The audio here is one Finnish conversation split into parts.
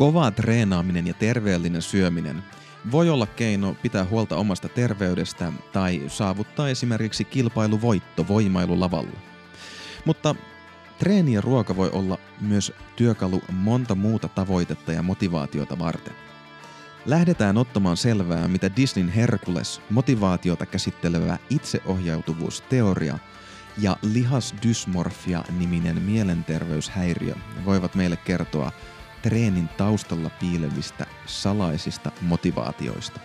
Kova treenaaminen ja terveellinen syöminen voi olla keino pitää huolta omasta terveydestä tai saavuttaa esimerkiksi kilpailuvoitto voimailulavalla. Mutta treeni ja ruoka voi olla myös työkalu monta muuta tavoitetta ja motivaatiota varten. Lähdetään ottamaan selvää, mitä Disneyn Herkules, motivaatiota käsittelevä itseohjautuvuusteoria ja lihasdysmorfia-niminen mielenterveyshäiriö voivat meille kertoa treenin taustalla piilevistä salaisista motivaatioista.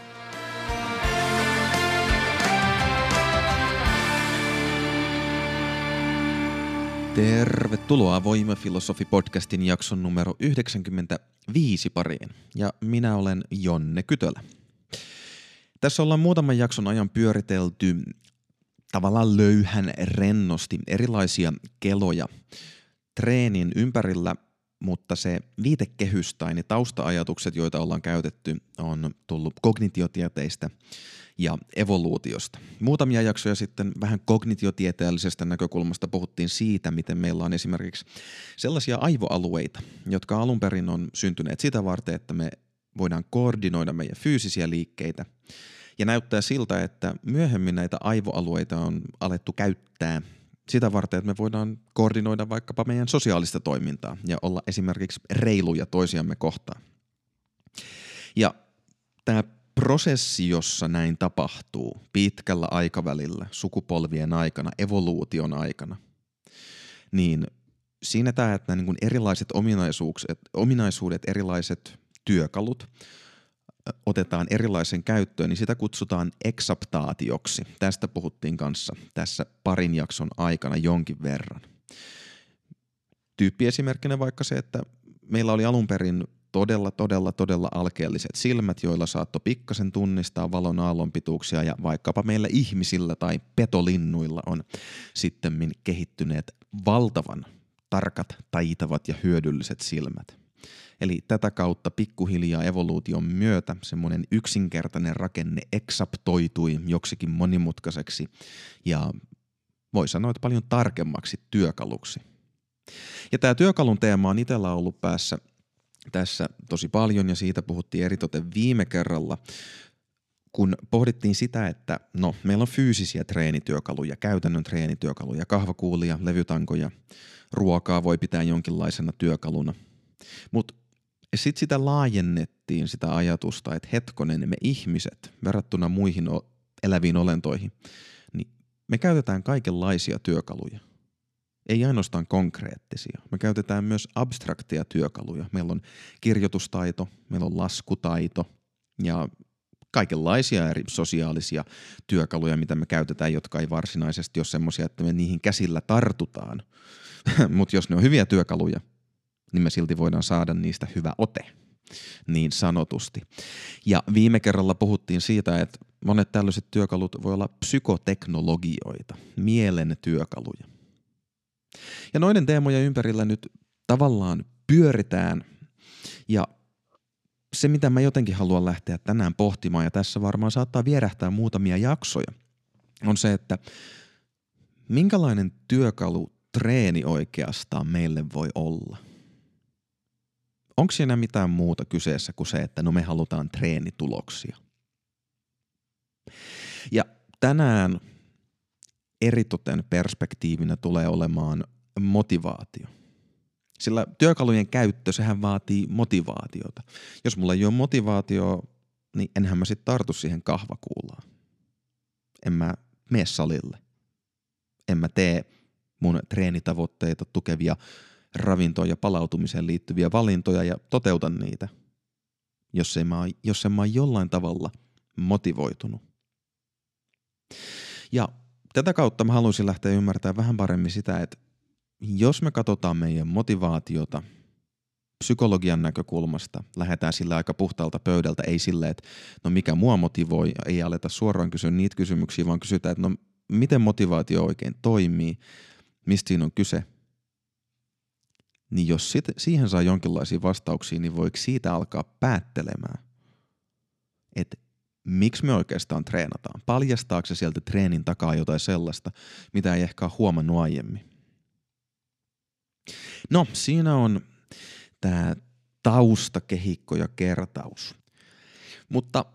Tervetuloa Voimafilosofi-podcastin jakson numero 95 pariin. Ja minä olen Jonne Kytölä. Tässä ollaan muutaman jakson ajan pyöritelty tavallaan löyhän rennosti erilaisia keloja treenin ympärillä, mutta se viitekehys tai ne tausta-ajatukset, joita ollaan käytetty, on tullut kognitiotieteistä – ja evoluutiosta. Muutamia jaksoja sitten vähän kognitiotieteellisestä näkökulmasta puhuttiin siitä, miten meillä on esimerkiksi sellaisia aivoalueita, jotka alun perin on syntyneet sitä varten, että me voidaan koordinoida meidän fyysisiä liikkeitä. Ja näyttää siltä, että myöhemmin näitä aivoalueita on alettu käyttää sitä varten, että me voidaan koordinoida vaikkapa meidän sosiaalista toimintaa ja olla esimerkiksi reiluja toisiamme kohtaan. Ja tämä prosessi, jossa näin tapahtuu pitkällä aikavälillä, sukupolvien aikana, evoluution aikana, niin siinä tämä, että niin kuin erilaiset ominaisuudet, erilaiset työkalut otetaan erilaisen käyttöön, niin sitä kutsutaan eksaptaatioksi. Tästä puhuttiin kanssa tässä parin jakson aikana jonkin verran. Tyyppiesimerkkinä vaikka se, että meillä oli alun perin todella, todella, todella alkeelliset silmät, joilla saatto pikkasen tunnistaa valon aallonpituuksia ja vaikkapa meillä ihmisillä tai petolinnuilla on sitten kehittyneet valtavan tarkat, taitavat ja hyödylliset silmät. Eli tätä kautta pikkuhiljaa evoluution myötä semmoinen yksinkertainen rakenne eksaptoitui joksikin monimutkaiseksi ja voi sanoa, että paljon tarkemmaksi työkaluksi. Ja tämä työkalun teema on itsellä ollut päässä tässä tosi paljon ja siitä puhuttiin eritoten viime kerralla, kun pohdittiin sitä, että no, meillä on fyysisiä treenityökaluja, käytännön treenityökaluja, kahvakuulia, levytankoja, ruokaa voi pitää jonkinlaisena työkaluna. Mutta sitten sitä laajennettiin sitä ajatusta, että hetkonen me ihmiset verrattuna muihin eläviin olentoihin, niin me käytetään kaikenlaisia työkaluja – ei ainoastaan konkreettisia. Me käytetään myös abstrakteja työkaluja. Meillä on kirjoitustaito, meillä on laskutaito ja kaikenlaisia eri sosiaalisia työkaluja, mitä me käytetään, jotka ei varsinaisesti ole semmoisia, että me niihin käsillä tartutaan. Mutta jos ne on hyviä työkaluja, niin me silti voidaan saada niistä hyvä ote, niin sanotusti. Ja viime kerralla puhuttiin siitä, että monet tällaiset työkalut voi olla psykoteknologioita, mielen työkaluja. Ja noiden teemojen ympärillä nyt tavallaan pyöritään ja se, mitä mä jotenkin haluan lähteä tänään pohtimaan, ja tässä varmaan saattaa vierähtää muutamia jaksoja, on se, että minkälainen työkalu treeni oikeastaan meille voi olla? Onko siinä mitään muuta kyseessä kuin se, että no me halutaan treenituloksia? Ja tänään eritoten perspektiivinä tulee olemaan motivaatio. Sillä työkalujen käyttö, sehän vaatii motivaatiota. Jos mulla ei ole motivaatio, niin enhän mä sitten tartu siihen kahvakuulaan. En mä mene salille. En mä tee mun treenitavoitteita tukevia ravintoon ja palautumiseen liittyviä valintoja ja toteutan niitä, jos, ei mä, jos en mä ole jollain tavalla motivoitunut. Ja tätä kautta mä haluaisin lähteä ymmärtämään vähän paremmin sitä, että jos me katsotaan meidän motivaatiota psykologian näkökulmasta, lähdetään sillä aika puhtaalta pöydältä, ei sille, että no mikä mua motivoi, ei aleta suoraan kysyä niitä kysymyksiä, vaan kysytään, että no miten motivaatio oikein toimii, mistä siinä on kyse. Niin jos sit, siihen saa jonkinlaisia vastauksia, niin voiko siitä alkaa päättelemään, että miksi me oikeastaan treenataan? Paljastaako se sieltä treenin takaa jotain sellaista, mitä ei ehkä ole huomannut aiemmin? No, siinä on tämä taustakehikko ja kertaus. Mutta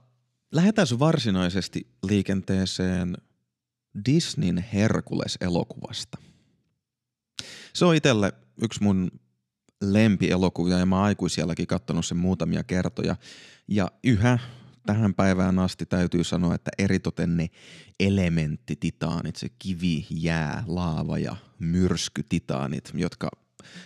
lähdetään varsinaisesti liikenteeseen Disneyn Herkules-elokuvasta. Se on itselle yksi mun lempielokuvia ja mä oon aikuisielläkin katsonut sen muutamia kertoja. Ja yhä tähän päivään asti täytyy sanoa, että eritoten ne elementtititaanit, se kivi, jää, laava ja myrskytitaanit, jotka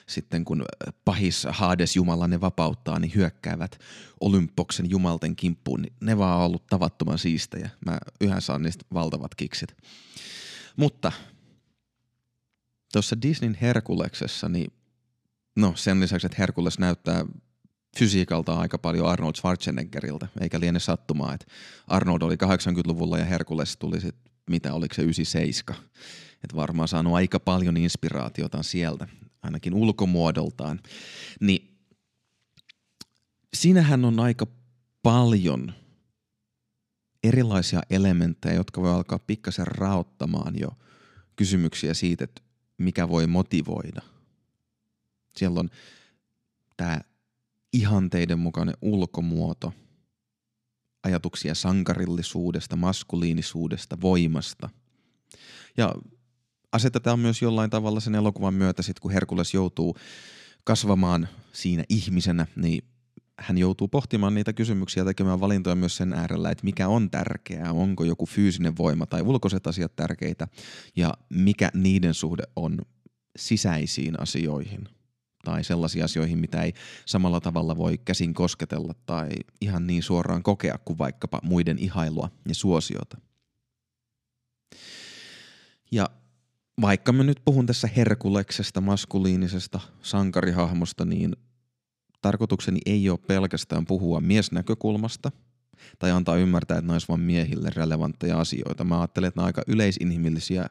sitten kun pahis Hades Jumala ne vapauttaa, niin hyökkäävät Olympoksen jumalten kimppuun, niin ne vaan on ollut tavattoman siistejä. Mä yhä saan niistä valtavat kiksit. Mutta tuossa Disneyn Herkuleksessa, niin no sen lisäksi, että Herkules näyttää fysiikalta aika paljon Arnold Schwarzeneggeriltä, eikä liene sattumaa, että Arnold oli 80-luvulla ja Herkules tuli sitten, mitä oliko se 97. Että varmaan saanut aika paljon inspiraatiota sieltä, ainakin ulkomuodoltaan. Niin siinähän on aika paljon erilaisia elementtejä, jotka voi alkaa pikkasen raottamaan jo kysymyksiä siitä, että mikä voi motivoida. Siellä on tämä ihanteiden mukainen ulkomuoto, ajatuksia sankarillisuudesta, maskuliinisuudesta, voimasta. Ja asetetaan myös jollain tavalla sen elokuvan myötä, sit kun Herkules joutuu kasvamaan siinä ihmisenä, niin hän joutuu pohtimaan niitä kysymyksiä ja tekemään valintoja myös sen äärellä, että mikä on tärkeää, onko joku fyysinen voima tai ulkoiset asiat tärkeitä ja mikä niiden suhde on sisäisiin asioihin tai sellaisiin asioihin, mitä ei samalla tavalla voi käsin kosketella tai ihan niin suoraan kokea kuin vaikkapa muiden ihailua ja suosiota. Ja vaikka mä nyt puhun tässä Herkuleksesta, maskuliinisesta sankarihahmosta, niin tarkoitukseni ei ole pelkästään puhua miesnäkökulmasta tai antaa ymmärtää, että nais vain miehille relevantteja asioita. Mä ajattelen, että nämä on aika yleisinhimillisiä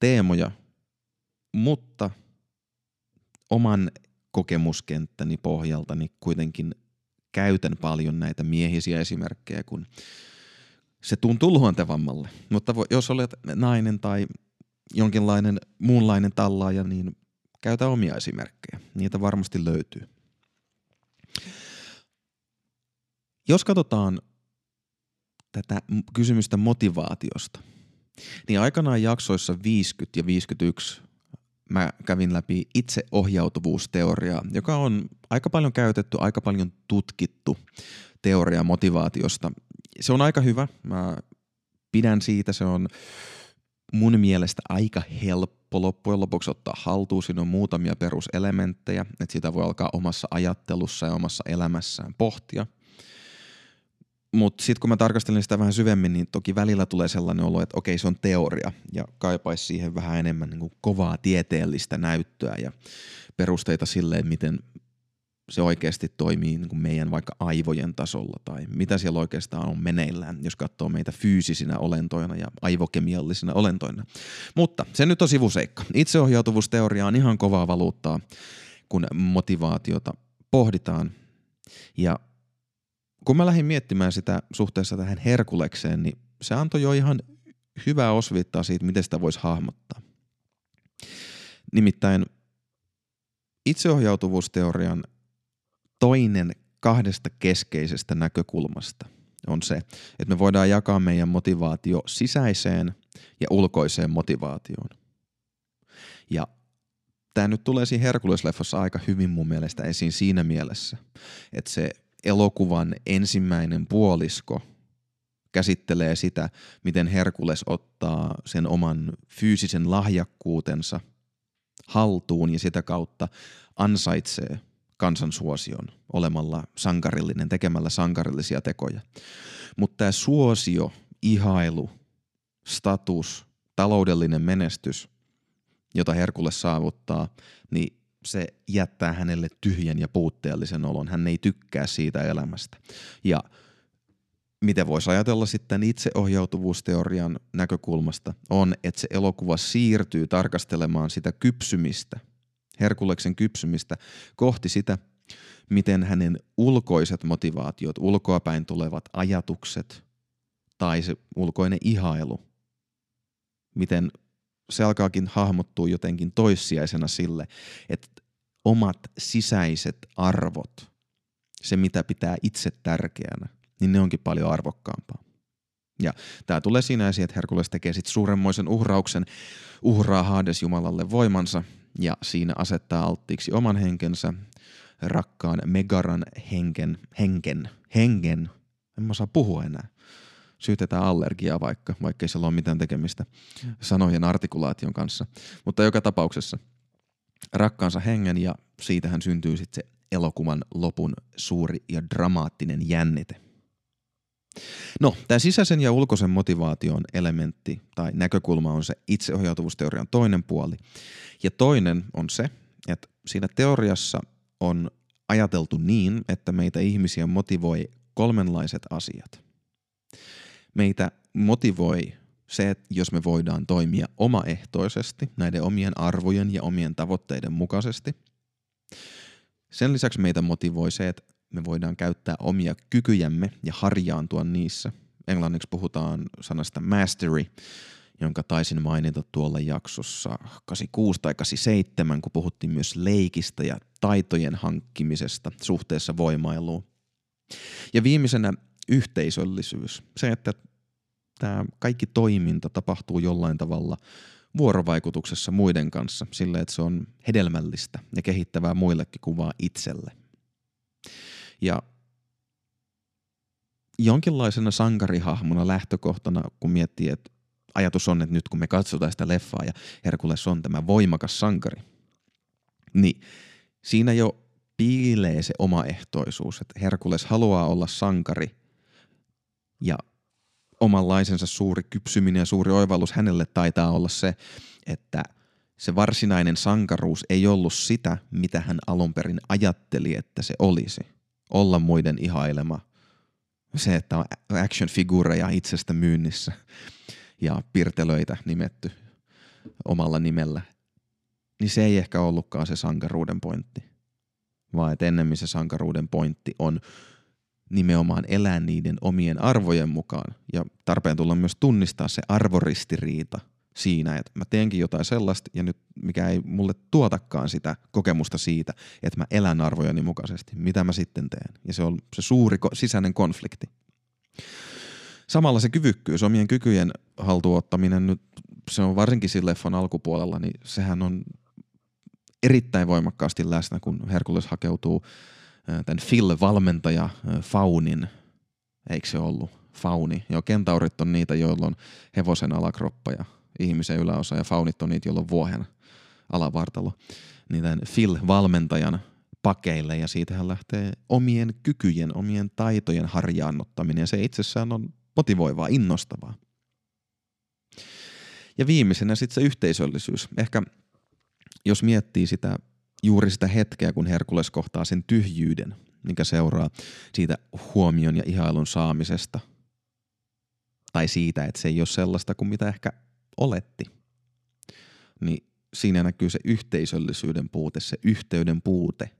teemoja, mutta – oman kokemuskenttäni pohjalta niin kuitenkin käytän paljon näitä miehisiä esimerkkejä, kun se tuntuu luontevammalle. Mutta jos olet nainen tai jonkinlainen muunlainen tallaaja, niin käytä omia esimerkkejä. Niitä varmasti löytyy. Jos katsotaan tätä kysymystä motivaatiosta, niin aikanaan jaksoissa 50 ja 51 mä kävin läpi itseohjautuvuusteoriaa, joka on aika paljon käytetty, aika paljon tutkittu teoria motivaatiosta. Se on aika hyvä, mä pidän siitä, se on mun mielestä aika helppo loppujen lopuksi ottaa haltuun. Siinä on muutamia peruselementtejä, että sitä voi alkaa omassa ajattelussa ja omassa elämässään pohtia. Mutta sitten kun mä tarkastelin sitä vähän syvemmin, niin toki välillä tulee sellainen olo, että okei se on teoria ja kaipaisi siihen vähän enemmän niin kovaa tieteellistä näyttöä ja perusteita silleen, miten se oikeasti toimii niin kuin meidän vaikka aivojen tasolla tai mitä siellä oikeastaan on meneillään, jos katsoo meitä fyysisinä olentoina ja aivokemiallisina olentoina. Mutta se nyt on sivuseikka. Itseohjautuvuusteoria on ihan kovaa valuuttaa, kun motivaatiota pohditaan. Ja kun mä lähdin miettimään sitä suhteessa tähän Herkulekseen, niin se antoi jo ihan hyvää osviittaa siitä, miten sitä voisi hahmottaa. Nimittäin itseohjautuvuusteorian toinen kahdesta keskeisestä näkökulmasta on se, että me voidaan jakaa meidän motivaatio sisäiseen ja ulkoiseen motivaatioon. Ja tämä nyt tulee siinä Herkulesleffassa aika hyvin mun mielestä esiin siinä mielessä, että se elokuvan ensimmäinen puolisko käsittelee sitä, miten Herkules ottaa sen oman fyysisen lahjakkuutensa haltuun ja sitä kautta ansaitsee kansansuosion olemalla sankarillinen, tekemällä sankarillisia tekoja. Mutta tämä suosio, ihailu, status, taloudellinen menestys, jota Herkules saavuttaa, niin se jättää hänelle tyhjän ja puutteellisen olon. Hän ei tykkää siitä elämästä. Ja miten voisi ajatella sitten itseohjautuvuusteorian näkökulmasta, on, että se elokuva siirtyy tarkastelemaan sitä kypsymistä, Herkuleksen kypsymistä kohti sitä, miten hänen ulkoiset motivaatiot, ulkoapäin tulevat ajatukset tai se ulkoinen ihailu, miten se alkaakin hahmottua jotenkin toissijaisena sille, että omat sisäiset arvot se mitä pitää itse tärkeänä, niin ne onkin paljon arvokkaampaa. Ja tämä tulee siinä esiin, että Herkules tekee sitten suuremmoisen uhrauksen, uhraa Hades Jumalalle voimansa ja siinä asettaa alttiiksi oman henkensä, rakkaan Megaran henken, henken, hengen, en mä saa puhua enää. Syytetään allergiaa vaikka, vaikka ei sillä ole mitään tekemistä sanojen artikulaation kanssa. Mutta joka tapauksessa rakkaansa hengen ja siitähän syntyy sitten se elokuvan lopun suuri ja dramaattinen jännite. No, tämä sisäisen ja ulkoisen motivaation elementti tai näkökulma on se itseohjautuvuusteorian toinen puoli. Ja toinen on se, että siinä teoriassa on ajateltu niin, että meitä ihmisiä motivoi kolmenlaiset asiat. Meitä motivoi se, että jos me voidaan toimia omaehtoisesti näiden omien arvojen ja omien tavoitteiden mukaisesti. Sen lisäksi meitä motivoi se, että me voidaan käyttää omia kykyjämme ja harjaantua niissä. Englanniksi puhutaan sanasta mastery, jonka taisin mainita tuolla jaksossa 86 tai 87, kun puhuttiin myös leikistä ja taitojen hankkimisesta suhteessa voimailuun. Ja viimeisenä yhteisöllisyys. Se, että tämä kaikki toiminta tapahtuu jollain tavalla vuorovaikutuksessa muiden kanssa, sillä että se on hedelmällistä ja kehittävää muillekin kuvaa itselle. Ja jonkinlaisena sankarihahmona lähtökohtana, kun miettii, että ajatus on, että nyt kun me katsotaan sitä leffaa ja Herkules on tämä voimakas sankari, niin siinä jo piilee se omaehtoisuus, että Herkules haluaa olla sankari ja omanlaisensa suuri kypsyminen ja suuri oivallus hänelle taitaa olla se, että se varsinainen sankaruus ei ollut sitä, mitä hän alun perin ajatteli, että se olisi. Olla muiden ihailema. Se, että on action figureja itsestä myynnissä ja pirtelöitä nimetty omalla nimellä. Niin se ei ehkä ollutkaan se sankaruuden pointti. Vaan että ennemmin se sankaruuden pointti on nimenomaan elää niiden omien arvojen mukaan. Ja tarpeen tulla myös tunnistaa se arvoristiriita siinä, että mä teenkin jotain sellaista ja nyt mikä ei mulle tuotakaan sitä kokemusta siitä, että mä elän arvojeni mukaisesti. Mitä mä sitten teen? Ja se on se suuri sisäinen konflikti. Samalla se kyvykkyys, omien kykyjen haltuottaminen nyt, se on varsinkin sillä leffan alkupuolella, niin sehän on erittäin voimakkaasti läsnä, kun Herkules hakeutuu tämän Phil-valmentaja Faunin, eikö se ollut? Fauni. Joo, kentaurit on niitä, joilla on hevosen alakroppa ja ihmisen yläosa ja faunit on niitä, joilla on vuohen alavartalo. Niin tämän Phil-valmentajan pakeille ja siitähän lähtee omien kykyjen, omien taitojen harjaannuttaminen ja se itsessään on motivoivaa, innostavaa. Ja viimeisenä sitten se yhteisöllisyys. Ehkä jos miettii sitä juuri sitä hetkeä, kun Herkules kohtaa sen tyhjyyden, mikä seuraa siitä huomion ja ihailun saamisesta. Tai siitä, että se ei ole sellaista kuin mitä ehkä oletti. Niin siinä näkyy se yhteisöllisyyden puute, se yhteyden puute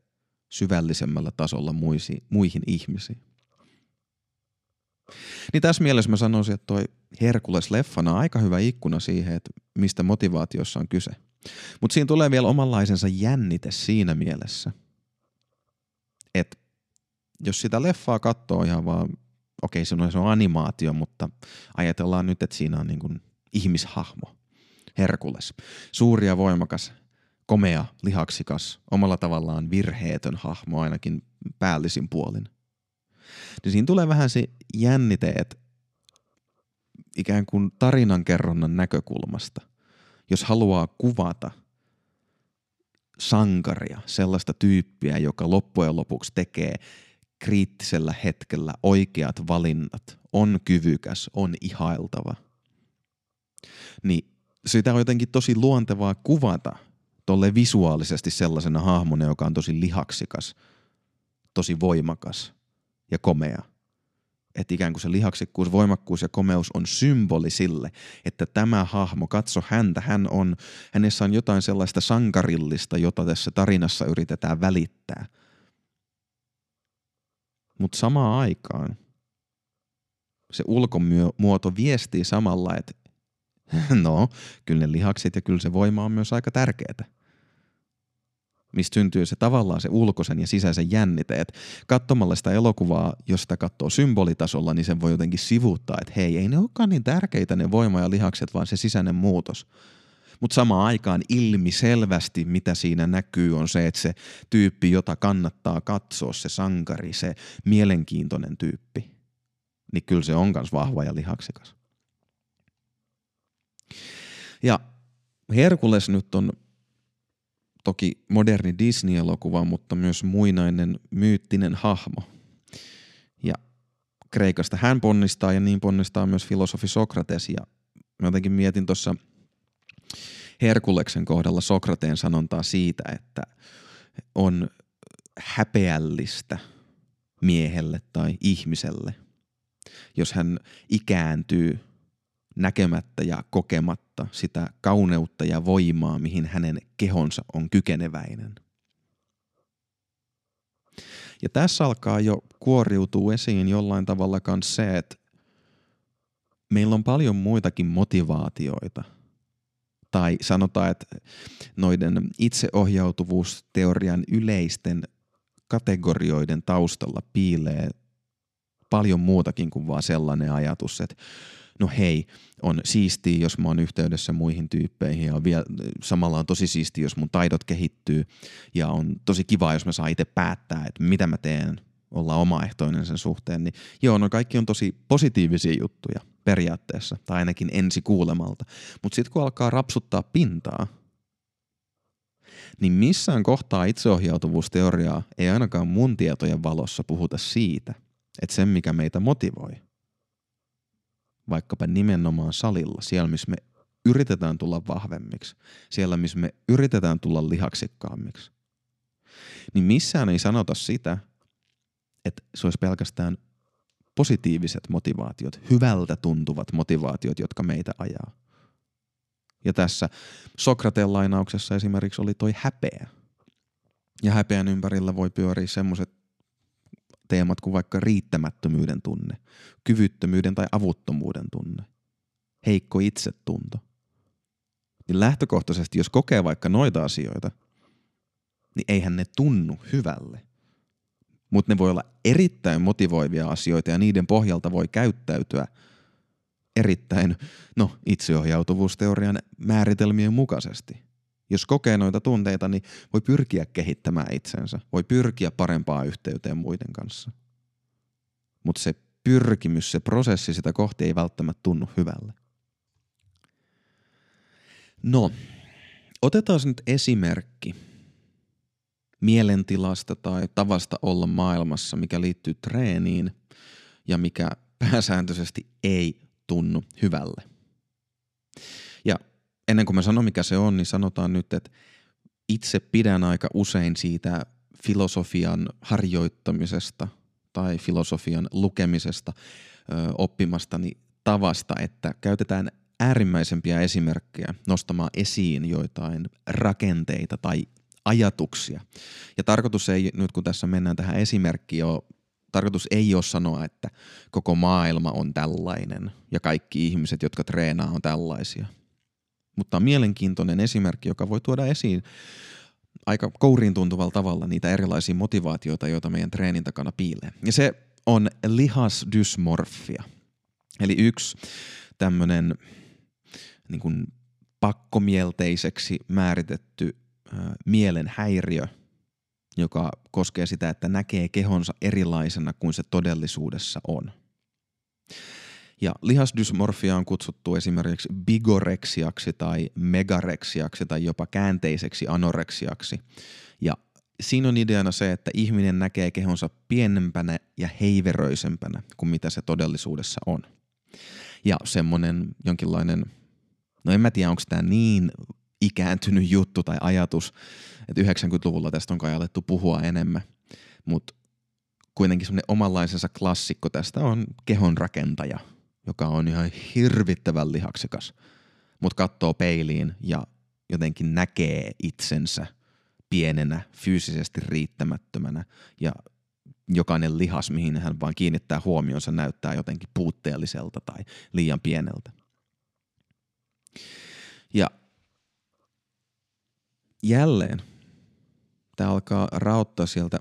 syvällisemmällä tasolla muisi, muihin ihmisiin. Niin tässä mielessä mä sanoisin, että toi Herkules-leffana on aika hyvä ikkuna siihen, että mistä motivaatiossa on kyse – mutta siinä tulee vielä omanlaisensa jännite siinä mielessä, että jos sitä leffaa katsoo ihan vaan, okei se on animaatio, mutta ajatellaan nyt, että siinä on niin kuin ihmishahmo, Herkules. Suuri ja voimakas, komea, lihaksikas, omalla tavallaan virheetön hahmo ainakin päällisin puolin. Niin siinä tulee vähän se jännite, että ikään kuin tarinankerronnan näkökulmasta – jos haluaa kuvata sankaria, sellaista tyyppiä, joka loppujen lopuksi tekee kriittisellä hetkellä oikeat valinnat, on kyvykäs, on ihailtava, niin sitä on jotenkin tosi luontevaa kuvata tolle visuaalisesti sellaisena hahmona, joka on tosi lihaksikas, tosi voimakas ja komea – että ikään kuin se lihaksikkuus, voimakkuus ja komeus on symboli sille, että tämä hahmo, katso häntä, hän on, hänessä on jotain sellaista sankarillista, jota tässä tarinassa yritetään välittää. Mutta samaan aikaan se ulkomuoto viestii samalla, että no, kyllä ne lihakset ja kyllä se voima on myös aika tärkeää. mistä syntyy se tavallaan se ulkoisen ja sisäisen jänniteet. Katsomalla sitä elokuvaa, jos sitä katsoo symbolitasolla, niin sen voi jotenkin sivuuttaa, että hei, ei ne olekaan niin tärkeitä ne voima ja lihakset, vaan se sisäinen muutos. Mutta samaan aikaan ilmi selvästi, mitä siinä näkyy, on se, että se tyyppi, jota kannattaa katsoa, se sankari, se mielenkiintoinen tyyppi, niin kyllä se on myös vahva ja lihaksikas. Ja Herkules nyt on toki moderni Disney-elokuva, mutta myös muinainen myyttinen hahmo. Ja Kreikasta hän ponnistaa ja niin ponnistaa myös filosofi Sokrates. Ja mä jotenkin mietin tuossa Herkuleksen kohdalla Sokrateen sanontaa siitä, että on häpeällistä miehelle tai ihmiselle, jos hän ikääntyy näkemättä ja kokematta sitä kauneutta ja voimaa, mihin hänen kehonsa on kykeneväinen. Ja tässä alkaa jo kuoriutua esiin jollain tavalla myös se, että meillä on paljon muitakin motivaatioita. Tai sanotaan, että noiden itseohjautuvuusteorian yleisten kategorioiden taustalla piilee paljon muutakin kuin vaan sellainen ajatus, että no hei, on siistiä, jos mä oon yhteydessä muihin tyyppeihin ja vielä samalla on tosi siistiä, jos mun taidot kehittyy ja on tosi kiva, jos mä saan itse päättää, että mitä mä teen, olla omaehtoinen sen suhteen, niin joo, no kaikki on tosi positiivisia juttuja periaatteessa, tai ainakin ensi kuulemalta. Mutta sitten kun alkaa rapsuttaa pintaa, niin missään kohtaa itseohjautuvuusteoriaa ei ainakaan mun tietojen valossa puhuta siitä, että sen mikä meitä motivoi – vaikkapa nimenomaan salilla, siellä missä me yritetään tulla vahvemmiksi, siellä missä me yritetään tulla lihaksikkaammiksi, niin missään ei sanota sitä, että se olisi pelkästään positiiviset motivaatiot, hyvältä tuntuvat motivaatiot, jotka meitä ajaa. Ja tässä Sokrateen lainauksessa esimerkiksi oli toi häpeä. Ja häpeän ympärillä voi pyöriä semmoiset teemat kuin vaikka riittämättömyyden tunne, kyvyttömyyden tai avuttomuuden tunne, heikko itsetunto. Niin lähtökohtaisesti, jos kokee vaikka noita asioita, niin eihän ne tunnu hyvälle. Mutta ne voi olla erittäin motivoivia asioita ja niiden pohjalta voi käyttäytyä erittäin, no, itseohjautuvuusteorian määritelmien mukaisesti. Jos kokee noita tunteita, niin voi pyrkiä kehittämään itsensä, voi pyrkiä parempaa yhteyteen muiden kanssa. Mutta se pyrkimys, se prosessi sitä kohti ei välttämättä tunnu hyvälle. No, otetaan nyt esimerkki mielentilasta tai tavasta olla maailmassa, mikä liittyy treeniin ja mikä pääsääntöisesti ei tunnu hyvälle. Ennen kuin mä sanon mikä se on, niin sanotaan nyt, että itse pidän aika usein siitä filosofian harjoittamisesta tai filosofian lukemisesta, ö, oppimastani tavasta, että käytetään äärimmäisempiä esimerkkejä nostamaan esiin joitain rakenteita tai ajatuksia. Ja tarkoitus ei, nyt kun tässä mennään tähän esimerkkiin, ole, tarkoitus ei ole sanoa, että koko maailma on tällainen ja kaikki ihmiset, jotka treenaa, on tällaisia – mutta mielenkiintoinen esimerkky, joka voi tuoda esiin aika kouriin tuntuvalla tavalla niitä erilaisia motivaatioita, joita meidän treenin takana piilee. Ja se on lihasdysmorfia. Eli yksi tämmöinen niin kuin pakkomielteiseksi määritetty äh, mielen häiriö, joka koskee sitä, että näkee kehonsa erilaisena kuin se todellisuudessa on. Ja lihasdysmorfia on kutsuttu esimerkiksi bigoreksiaksi tai megareksiaksi tai jopa käänteiseksi anoreksiaksi. Ja siinä on ideana se, että ihminen näkee kehonsa pienempänä ja heiveröisempänä kuin mitä se todellisuudessa on. Ja semmoinen jonkinlainen, no en mä tiedä onko tämä niin ikääntynyt juttu tai ajatus, että 90-luvulla tästä on kai alettu puhua enemmän, mutta kuitenkin semmoinen omanlaisensa klassikko tästä on kehon rakentaja – joka on ihan hirvittävän lihaksikas, mutta katsoo peiliin ja jotenkin näkee itsensä pienenä, fyysisesti riittämättömänä ja jokainen lihas, mihin hän vaan kiinnittää huomionsa, näyttää jotenkin puutteelliselta tai liian pieneltä. Ja jälleen tämä alkaa raottaa sieltä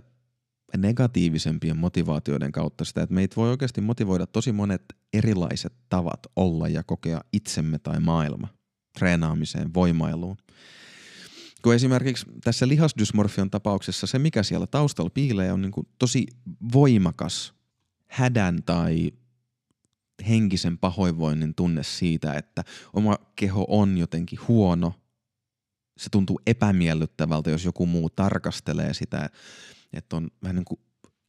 negatiivisempien motivaatioiden kautta sitä, että meitä voi oikeasti motivoida tosi monet erilaiset tavat olla ja kokea itsemme tai maailma treenaamiseen, voimailuun. Kun esimerkiksi tässä lihasdysmorfian tapauksessa se, mikä siellä taustalla piilee, on niin kuin tosi voimakas hädän tai henkisen pahoinvoinnin tunne siitä, että oma keho on jotenkin huono. Se tuntuu epämiellyttävältä, jos joku muu tarkastelee sitä, että on vähän niin kuin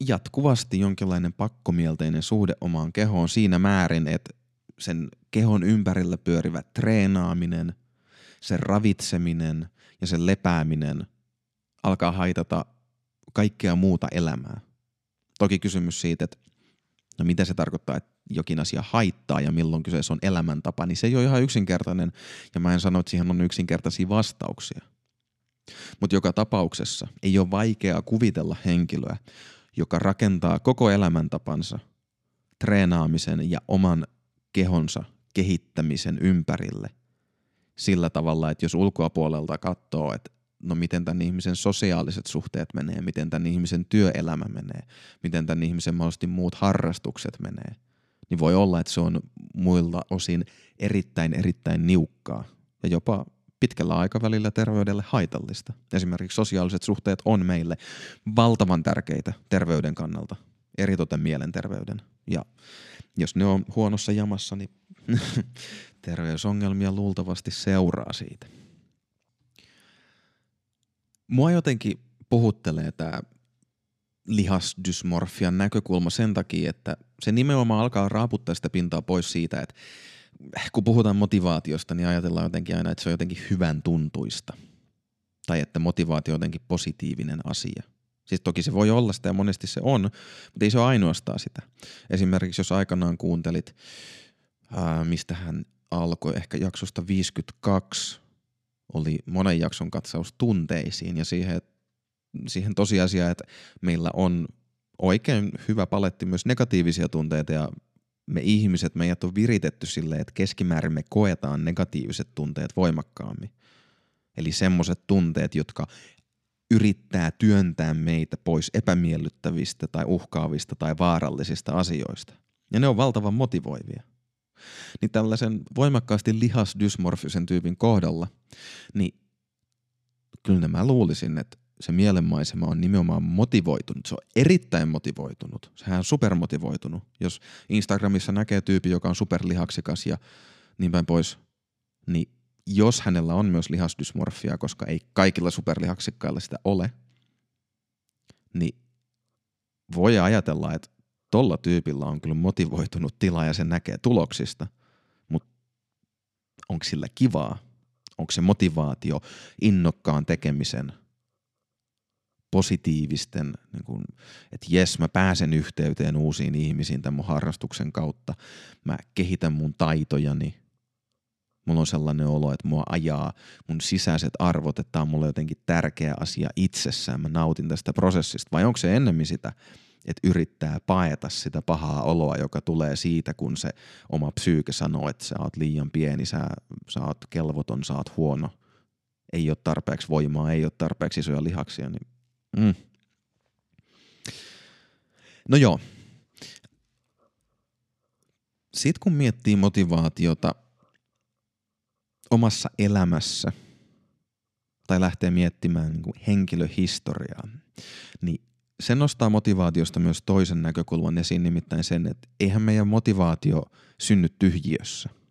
jatkuvasti jonkinlainen pakkomielteinen suhde omaan kehoon siinä määrin, että sen kehon ympärillä pyörivä treenaaminen, sen ravitseminen ja sen lepääminen alkaa haitata kaikkea muuta elämää. Toki kysymys siitä, että no mitä se tarkoittaa, että jokin asia haittaa ja milloin kyseessä on elämäntapa, niin se ei ole ihan yksinkertainen ja mä en sano, että siihen on yksinkertaisia vastauksia. Mutta joka tapauksessa ei ole vaikeaa kuvitella henkilöä, joka rakentaa koko elämäntapansa treenaamisen ja oman kehonsa kehittämisen ympärille. Sillä tavalla, että jos ulkopuolelta katsoo, että no miten tämän ihmisen sosiaaliset suhteet menee, miten tämän ihmisen työelämä menee, miten tämän ihmisen mahdollisesti muut harrastukset menee, niin voi olla, että se on muilta osin erittäin, erittäin niukkaa ja jopa pitkällä aikavälillä terveydelle haitallista. Esimerkiksi sosiaaliset suhteet on meille valtavan tärkeitä terveyden kannalta, eritoten mielenterveyden. Ja jos ne on huonossa jamassa, niin terveysongelmia luultavasti seuraa siitä. Mua jotenkin puhuttelee tämä lihasdysmorfian näkökulma sen takia, että se nimenomaan alkaa raaputtaa sitä pintaa pois siitä, että kun puhutaan motivaatiosta, niin ajatellaan jotenkin aina, että se on jotenkin hyvän tuntuista. Tai että motivaatio on jotenkin positiivinen asia. Siis toki se voi olla sitä ja monesti se on, mutta ei se ole ainoastaan sitä. Esimerkiksi jos aikanaan kuuntelit, ää, mistä hän alkoi, ehkä jaksosta 52, oli monen jakson katsaus tunteisiin ja siihen, siihen tosiasiaan, että meillä on oikein hyvä paletti myös negatiivisia tunteita ja me ihmiset, meidät on viritetty silleen, että keskimäärin me koetaan negatiiviset tunteet voimakkaammin. Eli semmoiset tunteet, jotka yrittää työntää meitä pois epämiellyttävistä tai uhkaavista tai vaarallisista asioista. Ja ne on valtavan motivoivia. Niin tällaisen voimakkaasti lihasdysmorfisen tyypin kohdalla, niin kyllä mä luulisin, että se mielenmaisema on nimenomaan motivoitunut. Se on erittäin motivoitunut. Sehän on supermotivoitunut. Jos Instagramissa näkee tyyppi, joka on superlihaksikas ja niin päin pois, niin jos hänellä on myös lihasdysmorfia, koska ei kaikilla superlihaksikkailla sitä ole, niin voi ajatella, että tolla tyypillä on kyllä motivoitunut tila ja se näkee tuloksista, mutta onko sillä kivaa? Onko se motivaatio innokkaan tekemisen – positiivisten, niin kuin, että jes, mä pääsen yhteyteen uusiin ihmisiin tämän mun harrastuksen kautta, mä kehitän mun taitojani, mulla on sellainen olo, että mua ajaa mun sisäiset arvot, että tämä on mulle jotenkin tärkeä asia itsessään, mä nautin tästä prosessista, vai onko se ennemmin sitä, että yrittää paeta sitä pahaa oloa, joka tulee siitä, kun se oma psyyke sanoo, että sä oot liian pieni, sä, sä oot kelvoton, sä oot huono, ei ole tarpeeksi voimaa, ei ole tarpeeksi isoja lihaksia, niin Mm. No joo. Sitten kun miettii motivaatiota omassa elämässä tai lähtee miettimään niin kuin henkilöhistoriaa, niin se nostaa motivaatiosta myös toisen näkökulman esiin, nimittäin sen, että eihän meidän motivaatio synny tyhjiössä –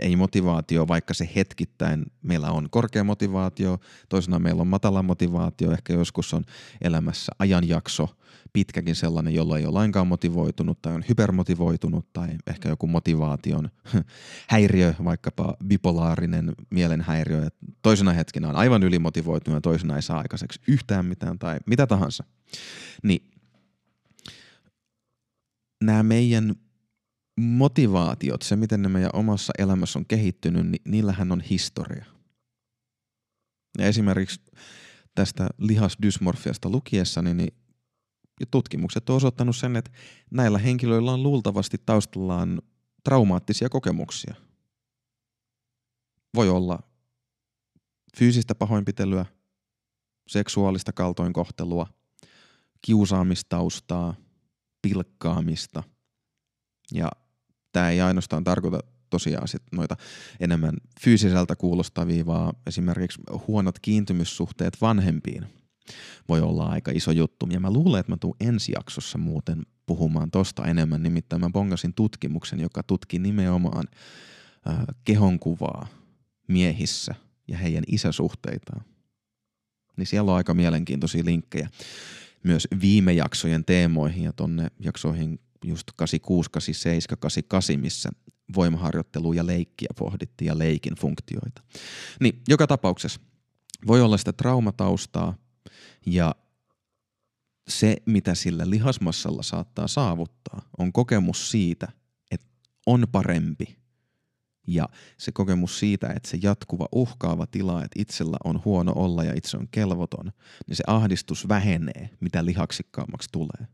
ei motivaatio, vaikka se hetkittäin meillä on korkea motivaatio, toisena meillä on matala motivaatio, ehkä joskus on elämässä ajanjakso, pitkäkin sellainen, jolla ei ole lainkaan motivoitunut tai on hypermotivoitunut tai ehkä joku motivaation häiriö, vaikkapa bipolaarinen mielenhäiriö, että toisena hetkenä on aivan ylimotivoitunut ja toisena ei saa aikaiseksi yhtään mitään tai mitä tahansa. Niin nämä meidän motivaatiot, se miten ne meidän omassa elämässä on kehittynyt, niin niillähän on historia. Ja esimerkiksi tästä lihasdysmorfiasta lukiessani, niin tutkimukset on osoittanut sen, että näillä henkilöillä on luultavasti taustallaan traumaattisia kokemuksia. Voi olla fyysistä pahoinpitelyä, seksuaalista kaltoinkohtelua, kiusaamistaustaa, pilkkaamista. Ja tämä ei ainoastaan tarkoita tosiaan sit noita enemmän fyysiseltä kuulostavia, vaan esimerkiksi huonot kiintymyssuhteet vanhempiin voi olla aika iso juttu. Ja mä luulen, että mä tuun ensi jaksossa muuten puhumaan tosta enemmän, nimittäin mä bongasin tutkimuksen, joka tutki nimenomaan äh, kehonkuvaa miehissä ja heidän isäsuhteitaan. Niin siellä on aika mielenkiintoisia linkkejä myös viime jaksojen teemoihin ja tonne jaksoihin just 86, 87, 88, missä voimaharjoittelua ja leikkiä pohdittiin ja leikin funktioita. Niin, joka tapauksessa voi olla sitä traumataustaa ja se, mitä sillä lihasmassalla saattaa saavuttaa, on kokemus siitä, että on parempi. Ja se kokemus siitä, että se jatkuva uhkaava tila, että itsellä on huono olla ja itse on kelvoton, niin se ahdistus vähenee, mitä lihaksikkaammaksi tulee.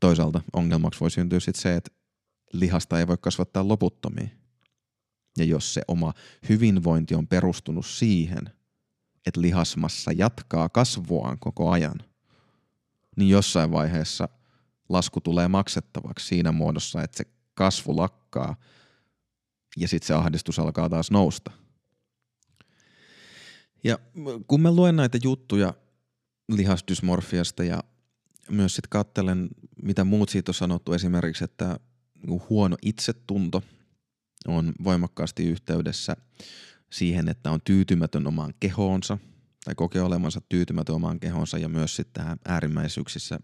Toisaalta ongelmaksi voi syntyä sitten se, että lihasta ei voi kasvattaa loputtomiin. Ja jos se oma hyvinvointi on perustunut siihen, että lihasmassa jatkaa kasvuaan koko ajan, niin jossain vaiheessa lasku tulee maksettavaksi siinä muodossa, että se kasvu lakkaa ja sitten se ahdistus alkaa taas nousta. Ja kun mä luen näitä juttuja lihasdysmorfiasta ja myös sitten kattelen, mitä muut siitä on sanottu, esimerkiksi, että huono itsetunto on voimakkaasti yhteydessä siihen, että on tyytymätön omaan kehoonsa tai kokee olemansa tyytymätön omaan kehoonsa ja myös sitten tähän äärimmäisyyksissä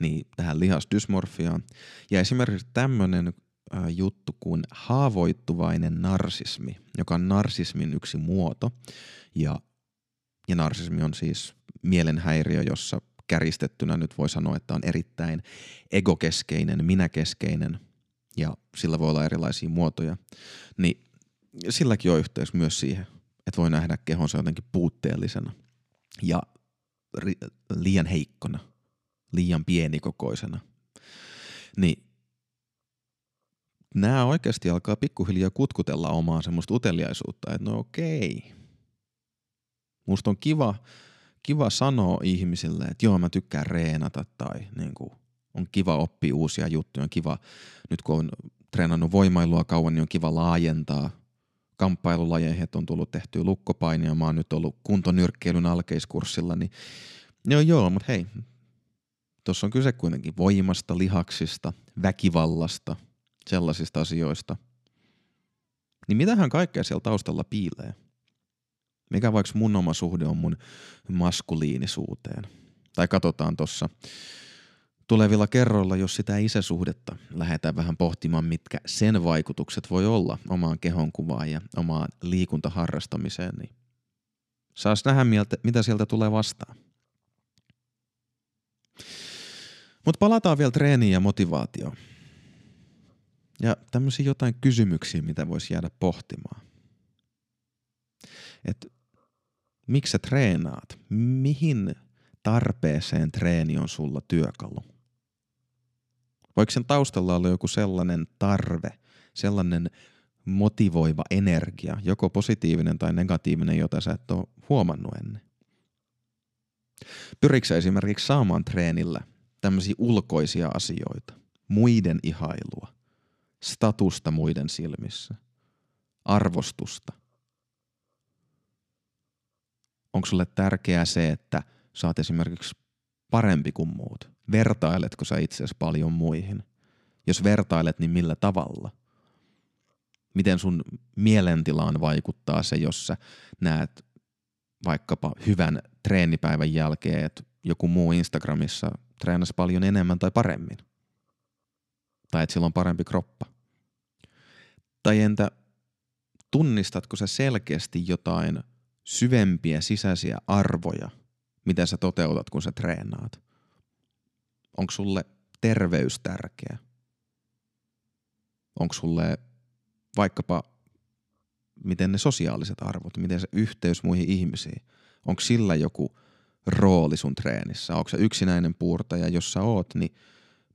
niin tähän lihasdysmorfiaan. Ja esimerkiksi tämmöinen juttu kuin haavoittuvainen narsismi, joka on narsismin yksi muoto. Ja, ja narsismi on siis mielenhäiriö, jossa käristettynä nyt voi sanoa, että on erittäin egokeskeinen, minäkeskeinen ja sillä voi olla erilaisia muotoja. Niin silläkin on yhteys myös siihen, että voi nähdä kehonsa jotenkin puutteellisena ja ri- liian heikkona, liian pienikokoisena. Niin nämä oikeasti alkaa pikkuhiljaa kutkutella omaa semmoista uteliaisuutta, että no okei. Musta on kiva, kiva sanoa ihmisille, että joo mä tykkään reenata tai niin kuin, on kiva oppia uusia juttuja, on kiva, nyt kun on treenannut voimailua kauan, niin on kiva laajentaa kamppailulajeihin, on tullut tehtyä lukkopainia, mä oon nyt ollut kuntonyrkkeilyn alkeiskurssilla, niin joo joo, mutta hei, tuossa on kyse kuitenkin voimasta, lihaksista, väkivallasta, sellaisista asioista. Niin mitähän kaikkea siellä taustalla piilee? Mikä vaikka mun oma suhde on mun maskuliinisuuteen? Tai katsotaan tuossa tulevilla kerroilla, jos sitä isäsuhdetta lähdetään vähän pohtimaan, mitkä sen vaikutukset voi olla omaan kehonkuvaan ja omaan liikuntaharrastamiseen, niin saas nähdä, mieltä, mitä sieltä tulee vastaan. Mutta palataan vielä treeniin ja motivaatioon. Ja tämmöisiä jotain kysymyksiä, mitä voisi jäädä pohtimaan. Et miksi sä treenaat? Mihin tarpeeseen treeni on sulla työkalu? Voiko sen taustalla olla joku sellainen tarve, sellainen motivoiva energia, joko positiivinen tai negatiivinen, jota sä et ole huomannut ennen? Pyritkö esimerkiksi saamaan treenillä tämmöisiä ulkoisia asioita, muiden ihailua, statusta muiden silmissä, arvostusta? Onko sulle tärkeää se, että saat esimerkiksi parempi kuin muut? Vertailetko sä itseäsi paljon muihin? Jos vertailet, niin millä tavalla? Miten sun mielentilaan vaikuttaa se, jos sä näet vaikkapa hyvän treenipäivän jälkeen, että joku muu Instagramissa treenasi paljon enemmän tai paremmin? Tai että sillä on parempi kroppa? Tai entä tunnistatko sä selkeästi jotain syvempiä sisäisiä arvoja, mitä sä toteutat, kun sä treenaat? Onko sulle terveys tärkeä? Onko sulle vaikkapa miten ne sosiaaliset arvot, miten se yhteys muihin ihmisiin, onko sillä joku rooli sun treenissä? Onko se yksinäinen puurtaja, jos sä oot, niin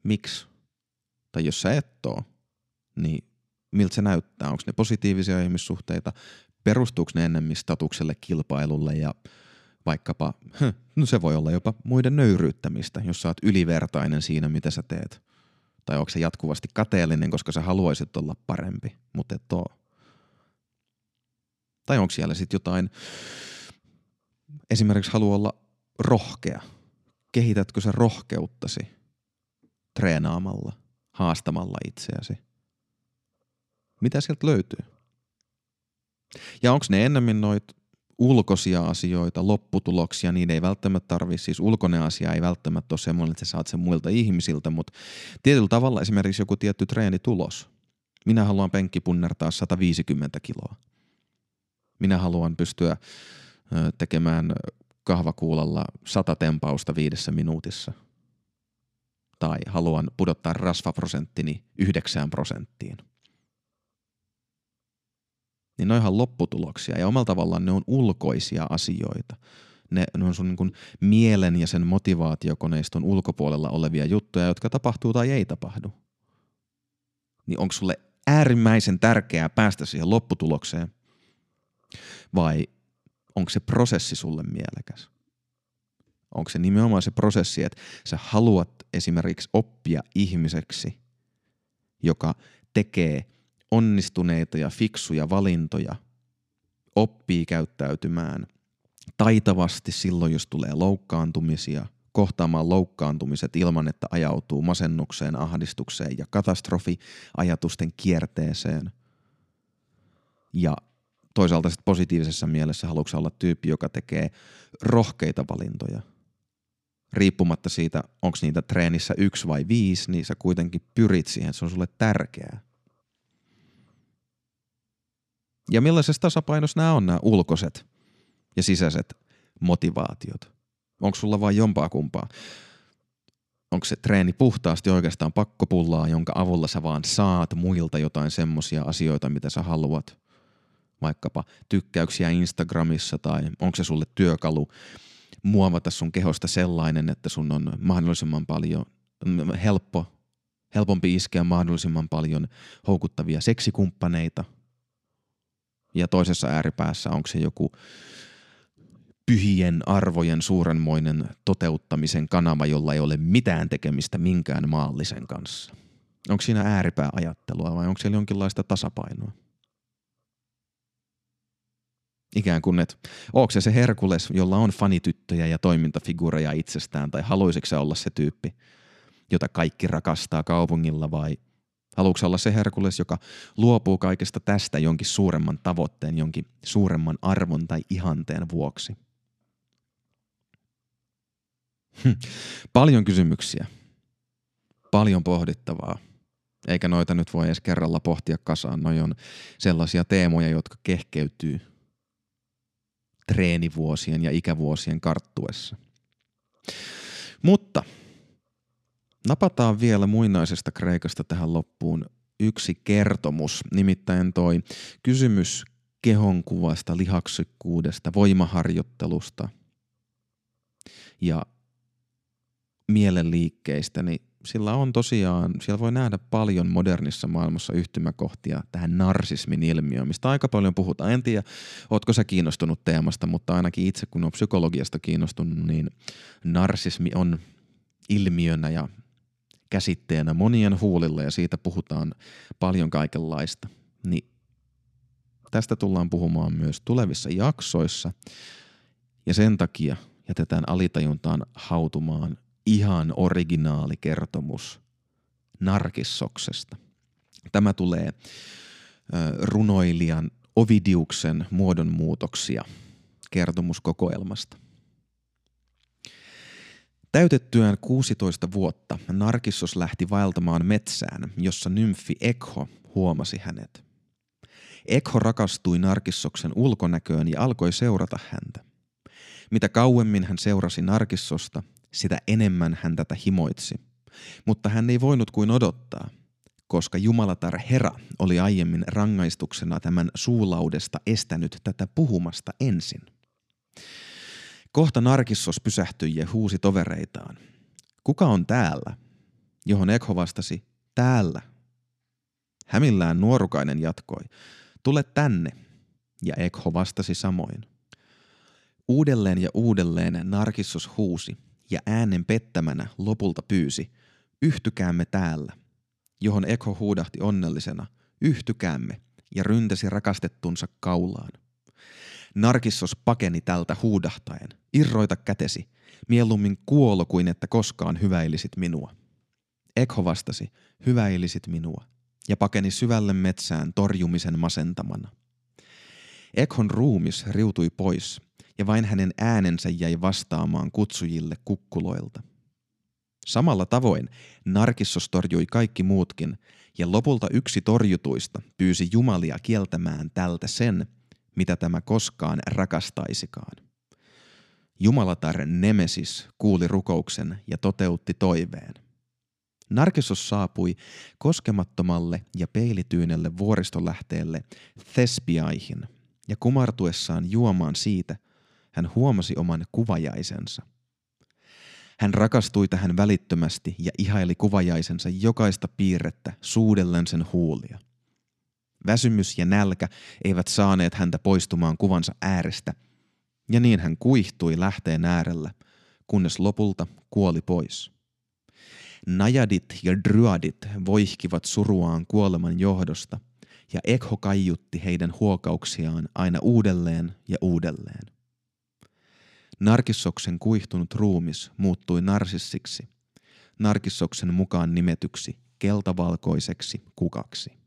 miksi? Tai jos sä et oo, niin miltä se näyttää? Onko ne positiivisia ihmissuhteita? Perustuuko ne ennemmin statukselle, kilpailulle ja vaikkapa, no se voi olla jopa muiden nöyryyttämistä, jos sä oot ylivertainen siinä, mitä sä teet. Tai onko se jatkuvasti kateellinen, koska sä haluaisit olla parempi, mutta et oo. Tai onko siellä sitten jotain, esimerkiksi haluaa olla rohkea. Kehitätkö sä rohkeuttasi treenaamalla, haastamalla itseäsi? Mitä sieltä löytyy? Ja onko ne ennemmin noit ulkoisia asioita, lopputuloksia, niin ei välttämättä tarvitse, siis ulkoinen asia ei välttämättä ole semmoinen, että sä saat sen muilta ihmisiltä, mutta tietyllä tavalla esimerkiksi joku tietty treenitulos. Minä haluan penkkipunnertaa 150 kiloa. Minä haluan pystyä tekemään kahvakuulalla sata tempausta viidessä minuutissa. Tai haluan pudottaa rasvaprosenttini yhdeksään prosenttiin niin ne on ihan lopputuloksia ja omalla tavallaan ne on ulkoisia asioita. Ne, ne on sun niin mielen ja sen motivaatiokoneiston ulkopuolella olevia juttuja, jotka tapahtuu tai ei tapahdu. Niin onko sulle äärimmäisen tärkeää päästä siihen lopputulokseen vai onko se prosessi sulle mielekäs? Onko se nimenomaan se prosessi, että sä haluat esimerkiksi oppia ihmiseksi, joka tekee – onnistuneita ja fiksuja valintoja, oppii käyttäytymään taitavasti silloin, jos tulee loukkaantumisia, kohtaamaan loukkaantumiset ilman, että ajautuu masennukseen, ahdistukseen ja katastrofiajatusten kierteeseen. Ja toisaalta sitten positiivisessa mielessä haluatko olla tyyppi, joka tekee rohkeita valintoja. Riippumatta siitä, onko niitä treenissä yksi vai viisi, niin sä kuitenkin pyrit siihen, se on sulle tärkeää. Ja millaisessa tasapainossa nämä on nämä ulkoiset ja sisäiset motivaatiot? Onko sulla vain jompaa kumpaa? Onko se treeni puhtaasti oikeastaan pakkopullaa, jonka avulla sä vaan saat muilta jotain semmosia asioita, mitä sä haluat? Vaikkapa tykkäyksiä Instagramissa tai onko se sulle työkalu muovata sun kehosta sellainen, että sun on mahdollisimman paljon helppo, helpompi iskeä mahdollisimman paljon houkuttavia seksikumppaneita – ja toisessa ääripäässä onko se joku pyhien arvojen suurenmoinen toteuttamisen kanava, jolla ei ole mitään tekemistä minkään maallisen kanssa. Onko siinä ääripääajattelua vai onko siellä jonkinlaista tasapainoa? Ikään kuin, että onko se se Herkules, jolla on fanityttöjä ja toimintafiguureja itsestään, tai haluaisitko olla se tyyppi, jota kaikki rakastaa kaupungilla, vai Haluatko olla se Herkules, joka luopuu kaikesta tästä jonkin suuremman tavoitteen, jonkin suuremman arvon tai ihanteen vuoksi? Hm. Paljon kysymyksiä. Paljon pohdittavaa. Eikä noita nyt voi edes kerralla pohtia kasaan. Noi on sellaisia teemoja, jotka kehkeytyy treenivuosien ja ikävuosien karttuessa. Mutta – Napataan vielä muinaisesta Kreikasta tähän loppuun yksi kertomus, nimittäin toi kysymys kehonkuvasta, lihaksikkuudesta, voimaharjoittelusta ja mielenliikkeistä, niin sillä on tosiaan, siellä voi nähdä paljon modernissa maailmassa yhtymäkohtia tähän narsismin ilmiöön, mistä aika paljon puhutaan. En tiedä, ootko sä kiinnostunut teemasta, mutta ainakin itse kun on psykologiasta kiinnostunut, niin narsismi on ilmiönä ja käsitteenä monien huulilla ja siitä puhutaan paljon kaikenlaista. Niin tästä tullaan puhumaan myös tulevissa jaksoissa ja sen takia jätetään alitajuntaan hautumaan ihan originaali kertomus Narkissoksesta. Tämä tulee runoilijan Ovidiuksen muodonmuutoksia kertomuskokoelmasta. Täytettyään 16 vuotta Narkissos lähti vaeltamaan metsään, jossa nymfi Ekho huomasi hänet. Ekho rakastui Narkissoksen ulkonäköön ja alkoi seurata häntä. Mitä kauemmin hän seurasi Narkissosta, sitä enemmän hän tätä himoitsi. Mutta hän ei voinut kuin odottaa, koska Jumalatar Hera oli aiemmin rangaistuksena tämän suulaudesta estänyt tätä puhumasta ensin. Kohta Narkissos pysähtyi ja huusi tovereitaan. Kuka on täällä? Johon Ekho vastasi, täällä. Hämillään nuorukainen jatkoi, tule tänne. Ja Ekho vastasi samoin. Uudelleen ja uudelleen Narkissos huusi ja äänen pettämänä lopulta pyysi, yhtykäämme täällä, johon Ekho huudahti onnellisena, yhtykäämme, ja ryntäsi rakastettunsa kaulaan. Narkissos pakeni tältä huudahtaen, irroita kätesi, mieluummin kuolo kuin että koskaan hyväilisit minua. Ekho vastasi, hyväilisit minua, ja pakeni syvälle metsään torjumisen masentamana. Ekhon ruumis riutui pois, ja vain hänen äänensä jäi vastaamaan kutsujille kukkuloilta. Samalla tavoin Narkissos torjui kaikki muutkin, ja lopulta yksi torjutuista pyysi Jumalia kieltämään tältä sen, mitä tämä koskaan rakastaisikaan. Jumalatar Nemesis kuuli rukouksen ja toteutti toiveen. Narkissos saapui koskemattomalle ja peilityynelle vuoristolähteelle Thespiaihin, ja kumartuessaan juomaan siitä, hän huomasi oman kuvajaisensa. Hän rakastui tähän välittömästi ja ihaili kuvajaisensa jokaista piirrettä suudellen sen huulia. Väsymys ja nälkä eivät saaneet häntä poistumaan kuvansa äärestä, ja niin hän kuihtui lähteen äärellä, kunnes lopulta kuoli pois. Najadit ja dryadit voihkivat suruaan kuoleman johdosta, ja Ekho kaiutti heidän huokauksiaan aina uudelleen ja uudelleen. Narkissoksen kuihtunut ruumis muuttui narsissiksi, Narkissoksen mukaan nimetyksi keltavalkoiseksi kukaksi.